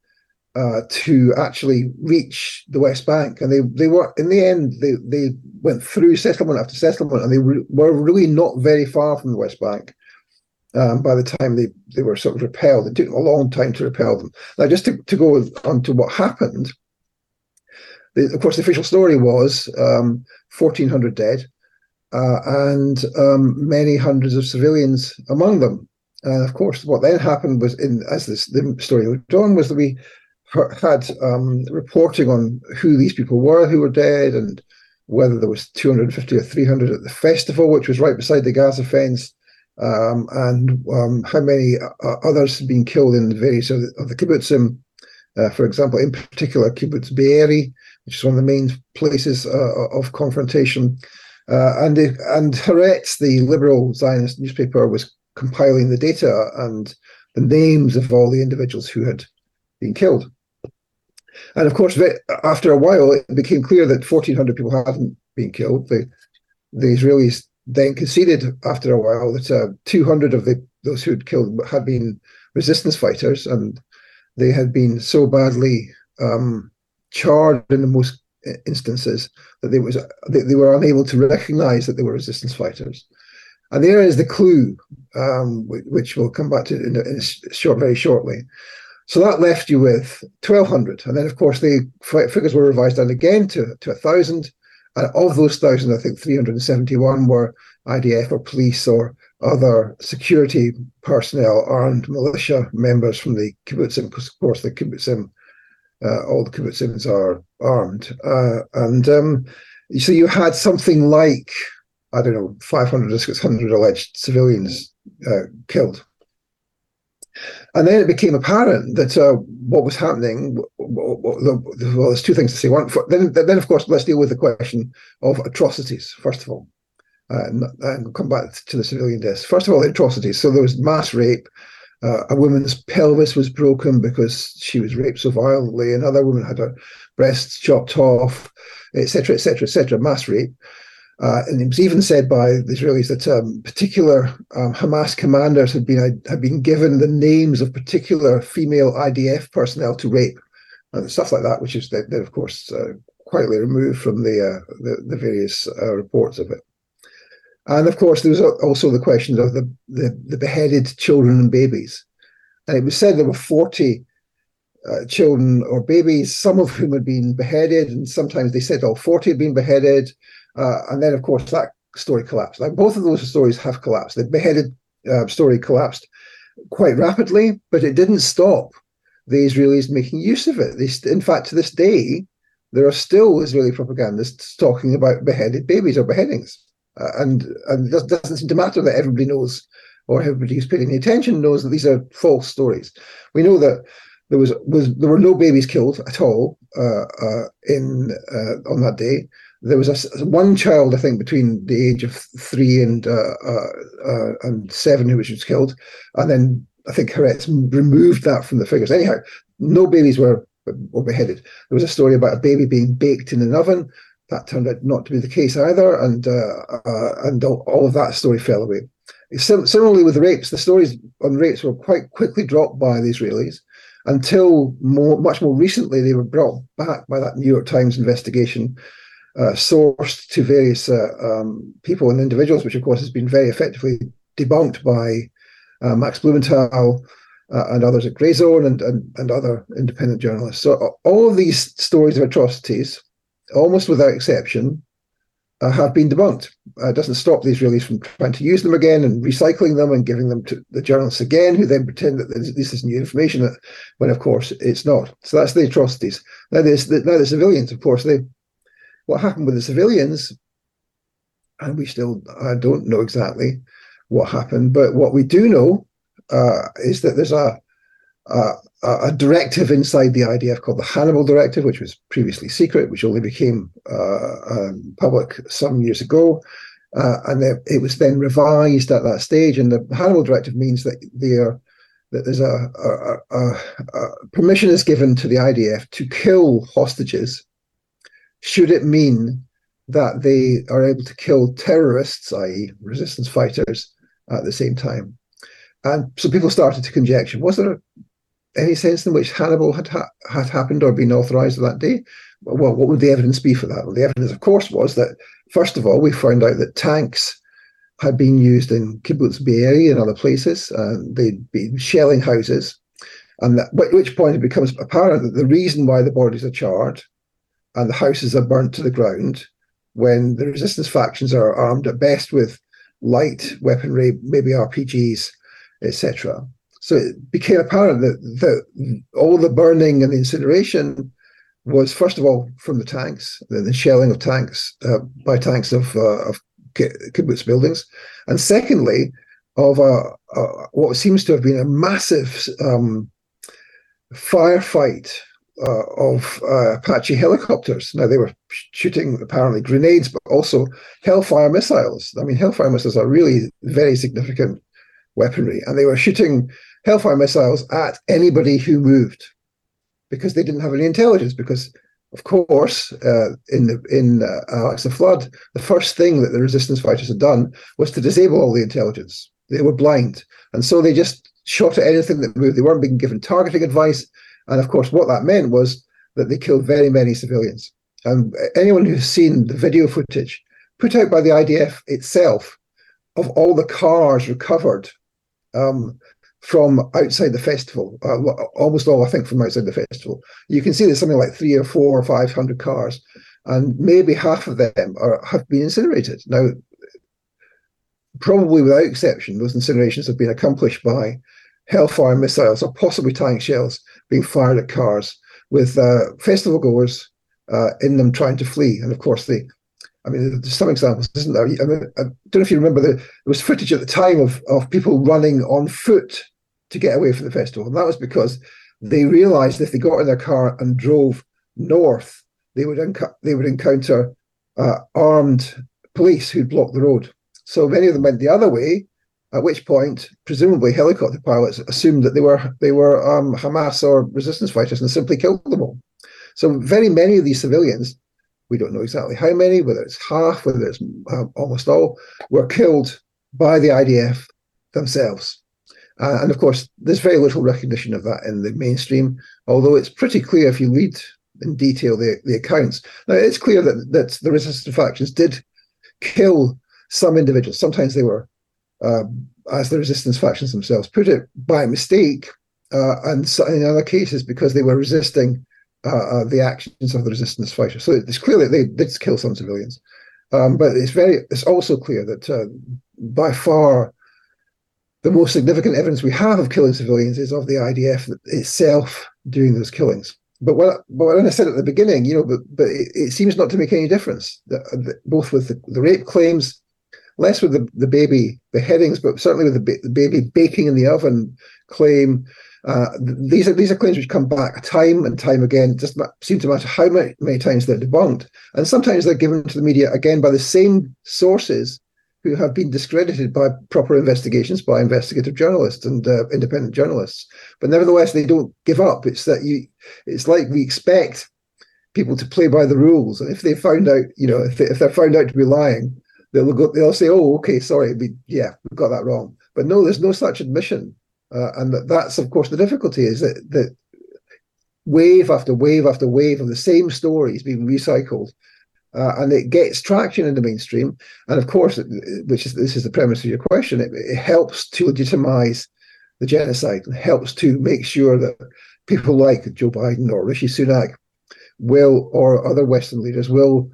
uh, to actually reach the West Bank. And they, they were, in the end, they, they went through settlement after settlement, and they re- were really not very far from the West Bank. Um, by the time they, they were sort of repelled, it took a long time to repel them. Now, just to, to go on to what happened, the, of course, the official story was um, 1,400 dead uh, and um, many hundreds of civilians among them. And of course, what then happened was, in as this the story went on, was that we had um, reporting on who these people were who were dead and whether there was 250 or 300 at the festival, which was right beside the Gaza fence, um, and um, how many uh, others had been killed in the various of the, of the kibbutzim. Uh, for example, in particular, kibbutz Be'eri, which is one of the main places uh, of confrontation. Uh, and and Haaretz, the liberal Zionist newspaper, was compiling the data and the names of all the individuals who had been killed. And of course, after a while, it became clear that 1,400 people hadn't been killed. The, the Israelis then conceded after a while that uh, 200 of the, those who had killed had been resistance fighters, and they had been so badly um, charred in the most instances that they was they, they, were unable to recognize that they were resistance fighters. And there is the clue, um, which we'll come back to in, in short, very shortly. So that left you with 1,200. And then, of course, the figures were revised down again to, to 1,000. And of those 1,000, I think 371 were IDF or police or other security personnel, armed militia members from the kibbutzim, because of course the kibbutzim, uh, all the kibbutzim are armed, uh, and um, so you had something like I don't know 500 or 600 alleged civilians uh, killed. And then it became apparent that uh, what was happening. Well, there's two things to say. One, then, then of course, let's deal with the question of atrocities first of all and, and come back to the civilian deaths. First of all, the atrocities. So there was mass rape. Uh, a woman's pelvis was broken because she was raped so violently. Another woman had her breasts chopped off, etc., etc., etc. Mass rape. Uh, and it was even said by the Israelis that um, particular um, Hamas commanders had been had been given the names of particular female IDF personnel to rape and stuff like that, which is then, of course uh, quietly removed from the, uh, the, the various uh, reports of it. And of course, there was also the question of the, the, the beheaded children and babies. And it was said there were 40 uh, children or babies, some of whom had been beheaded, and sometimes they said all 40 had been beheaded. Uh, and then, of course, that story collapsed. Like both of those stories have collapsed. The beheaded uh, story collapsed quite rapidly, but it didn't stop the Israelis making use of it. They, in fact, to this day, there are still Israeli propagandists talking about beheaded babies or beheadings. Uh, and and it doesn't seem to matter that everybody knows or everybody who's paying any attention knows that these are false stories. We know that there was was there were no babies killed at all uh, uh, in uh, on that day. There was a, one child, I think, between the age of three and uh, uh, and seven who was killed, and then I think Haaretz removed that from the figures. Anyhow, no babies were were beheaded. There was a story about a baby being baked in an oven that turned out not to be the case either, and uh, uh, and all of that story fell away. Sim- similarly, with rapes, the stories on rapes were quite quickly dropped by the Israelis until more, much more recently they were brought back by that New York Times investigation, uh, sourced to various uh, um, people and individuals, which of course has been very effectively debunked by uh, Max Blumenthal. Uh, and others at Grayzone and, and, and other independent journalists. So all of these stories of atrocities almost without exception, uh, have been debunked. Uh, it doesn't stop the Israelis from trying to use them again and recycling them and giving them to the journalists again, who then pretend that this is new information, when of course it's not. So that's the atrocities. Now, there's the, now the civilians, of course, they what happened with the civilians, and we still I don't know exactly what happened, but what we do know uh, is that there's a uh, a directive inside the IDF called the Hannibal Directive, which was previously secret, which only became uh, um, public some years ago. Uh, and it was then revised at that stage. And the Hannibal Directive means that that there's a, a, a, a, permission is given to the IDF to kill hostages, should it mean that they are able to kill terrorists, i.e., resistance fighters, at the same time. And so people started to conjecture: was there any sense in which Hannibal had ha- had happened or been authorized that day? Well, what would the evidence be for that? Well, the evidence, of course, was that first of all, we found out that tanks had been used in Kibbutz Be'eri and other places. and they'd been shelling houses, and at which point it becomes apparent that the reason why the bodies are charred and the houses are burnt to the ground when the resistance factions are armed at best with light weaponry, maybe RPGs, etc so it became apparent that, that all the burning and the incineration was, first of all, from the tanks, the, shelling of tanks uh, by tanks of, uh, of kibbutz buildings, and secondly, of uh, uh, what seems to have been a massive um, firefight uh, of uh, Apache helicopters. Now, they were shooting apparently grenades, but also Hellfire missiles. I mean, Hellfire missiles are really very significant weaponry, and they were shooting Hellfire missiles at anybody who moved because they didn't have any intelligence. Because, of course, uh, in the in uh, Al Aqsa Flood, the first thing that the resistance fighters had done was to disable all the intelligence. They were blind, and so they just shot at anything that moved. They weren't being given targeting advice, and of course, what that meant was that they killed very many civilians. And anyone who's seen the video footage put out by the IDF itself of all the cars recovered um, from outside the festival, uh, almost all, I think, from outside the festival. You can see there's something like three or four or 500 cars, and maybe half of them are, have been incinerated. Now, probably without exception, those incinerations have been accomplished by Hellfire missiles or possibly tank shells being fired at cars with uh, festival goers uh, in them trying to flee. And of course, the I mean, there's some examples, isn't there? I mean, I don't know if you remember the, there was footage at the time of, of people running on foot to get away from the festival. And that was because they realized if they got in their car and drove north, they would, enc- they would encounter uh, armed police who'd block the road. So many of them went the other way, at which point, presumably, helicopter pilots assumed that they were they were um, Hamas or resistance fighters and simply killed them all. So very many of these civilians we don't know exactly how many, whether it's half, whether it's uh, almost all, were killed by the IDF themselves. Uh, and of course, there's very little recognition of that in the mainstream, although it's pretty clear if you read in detail the, the accounts. Now, it's clear that, that the resistance factions did kill some individuals. Sometimes they were, uh, as the resistance factions themselves put it, by mistake, uh, and so in other cases because they were resisting uh, uh, the actions of the resistance fighters. So it's clear that they did kill some civilians, um, but it's very it's also clear that uh, by far the most significant evidence we have of killing civilians is of the IDF itself doing those killings. But what, but when I said at the beginning, you know, but, but it, it seems not to make any difference, both with the, the, rape claims, less with the, the baby beheadings, but certainly with the, ba- the baby baking in the oven claim, uh, these are these are claims which come back time and time again. It doesn't seem to matter how many, many times they're debunked, and sometimes they're given to the media again by the same sources who have been discredited by proper investigations by investigative journalists and uh, independent journalists. But nevertheless, they don't give up. It's that you. It's like we expect people to play by the rules, and if they found out, you know, if, they, if they're found out to be lying, they'll go. They'll say, "Oh, okay, sorry, we, yeah, we got that wrong." But no, there's no such admission. Uh, and that's, of course, the difficulty is that, that wave after wave after wave of the same stories being recycled. Uh, and it gets traction in the mainstream. And of course, which is this is the premise of your question, it, it helps to legitimize the genocide and helps to make sure that people like Joe Biden or Rishi Sunak will, or other Western leaders will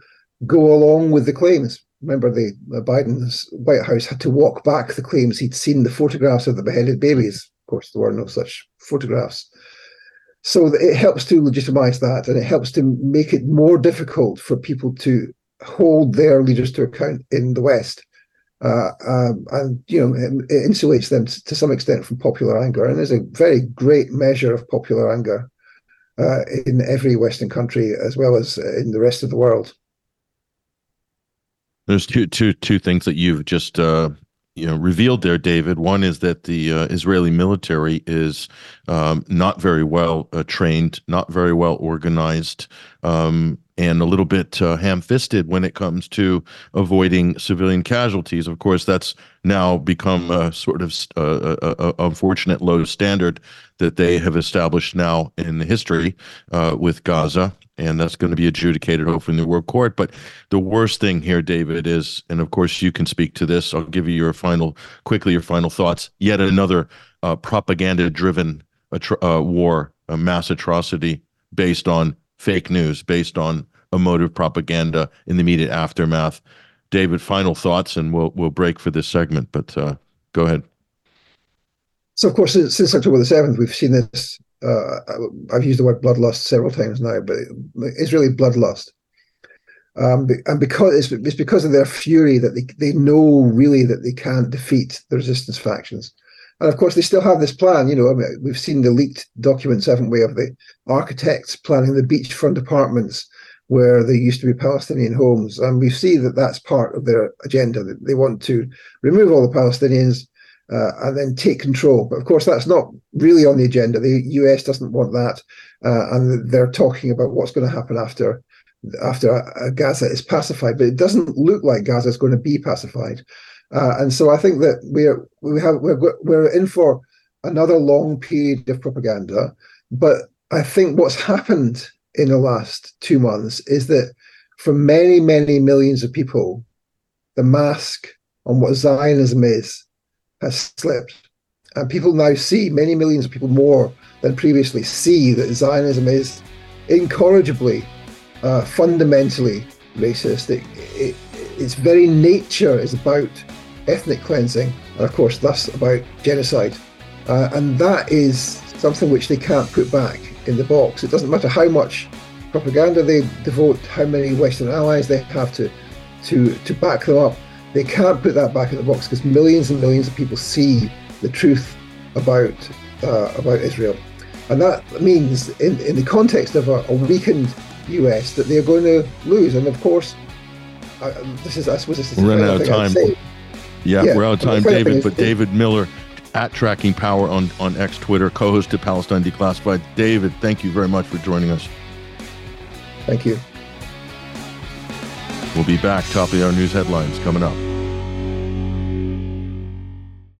go along with the claims remember the uh, Biden's White House had to walk back the claims he'd seen the photographs of the beheaded babies. Of course, there were no such photographs. So it helps to legitimize that, and it helps to make it more difficult for people to hold their leaders to account in the West. Uh, um, and you know it insulates them to some extent from popular anger. And there's a very great measure of popular anger uh, in every Western country as well as in the rest of the world. There's two two two things that you've just uh, you know revealed there, David. One is that the uh, Israeli military is um, not very well uh, trained, not very well organized, um, and a little bit uh, ham-fisted when it comes to avoiding civilian casualties. Of course, that's now become a sort of uh, a, a, a unfortunate low standard that they have established now in the history uh, with Gaza and that's going to be adjudicated hopefully in the world court. But the worst thing here, David, is, and of course you can speak to this. I'll give you your final, quickly your final thoughts. Yet another uh, propaganda-driven uh, war, a mass atrocity based on fake news, based on emotive propaganda in the immediate aftermath. David, final thoughts, and we'll we'll break for this segment. But uh, go ahead. So, of course, since, since October the seventh, we've seen this uh, I've used the word bloodlust several times now, but it's really bloodlust. Um, and because it's, it's, because of their fury that they, they know really that they can't defeat the resistance factions. And of course, they still have this plan. You know, I mean, we've seen the leaked documents, haven't we, of the architects planning the beachfront apartments where there used to be Palestinian homes. And we see that that's part of their agenda. That they want to remove all the Palestinians, uh, and then take control. But of course, that's not really on the agenda. The US doesn't want that, uh, and they're talking about what's going to happen after after uh, Gaza is pacified. But it doesn't look like Gaza is going to be pacified, uh, and so I think that we're we have we're we're in for another long period of propaganda. But I think what's happened in the last two months is that for many many millions of people, the mask on what Zionism is has slipped. And people now see, many millions of people more than previously see that Zionism is incorrigibly, uh, fundamentally racist. It, it, its very nature is about ethnic cleansing, and of course, thus about genocide. Uh, and that is something which they can't put back in the box. It doesn't matter how much propaganda they devote, how many Western allies they have to, to, to back them up. They can't put that back in the box because millions and millions of people see the truth about uh, about Israel, and that means, in, in the context of a, a weakened US, that they're going to lose. And of course, uh, this is I suppose this is we're running out of time. Yeah, yeah, we're out of time, David. But David Miller at Tracking Power on, on X Twitter, co host to Palestine Declassified. David, thank you very much for joining us. Thank you. We'll be back, topping our news headlines coming up.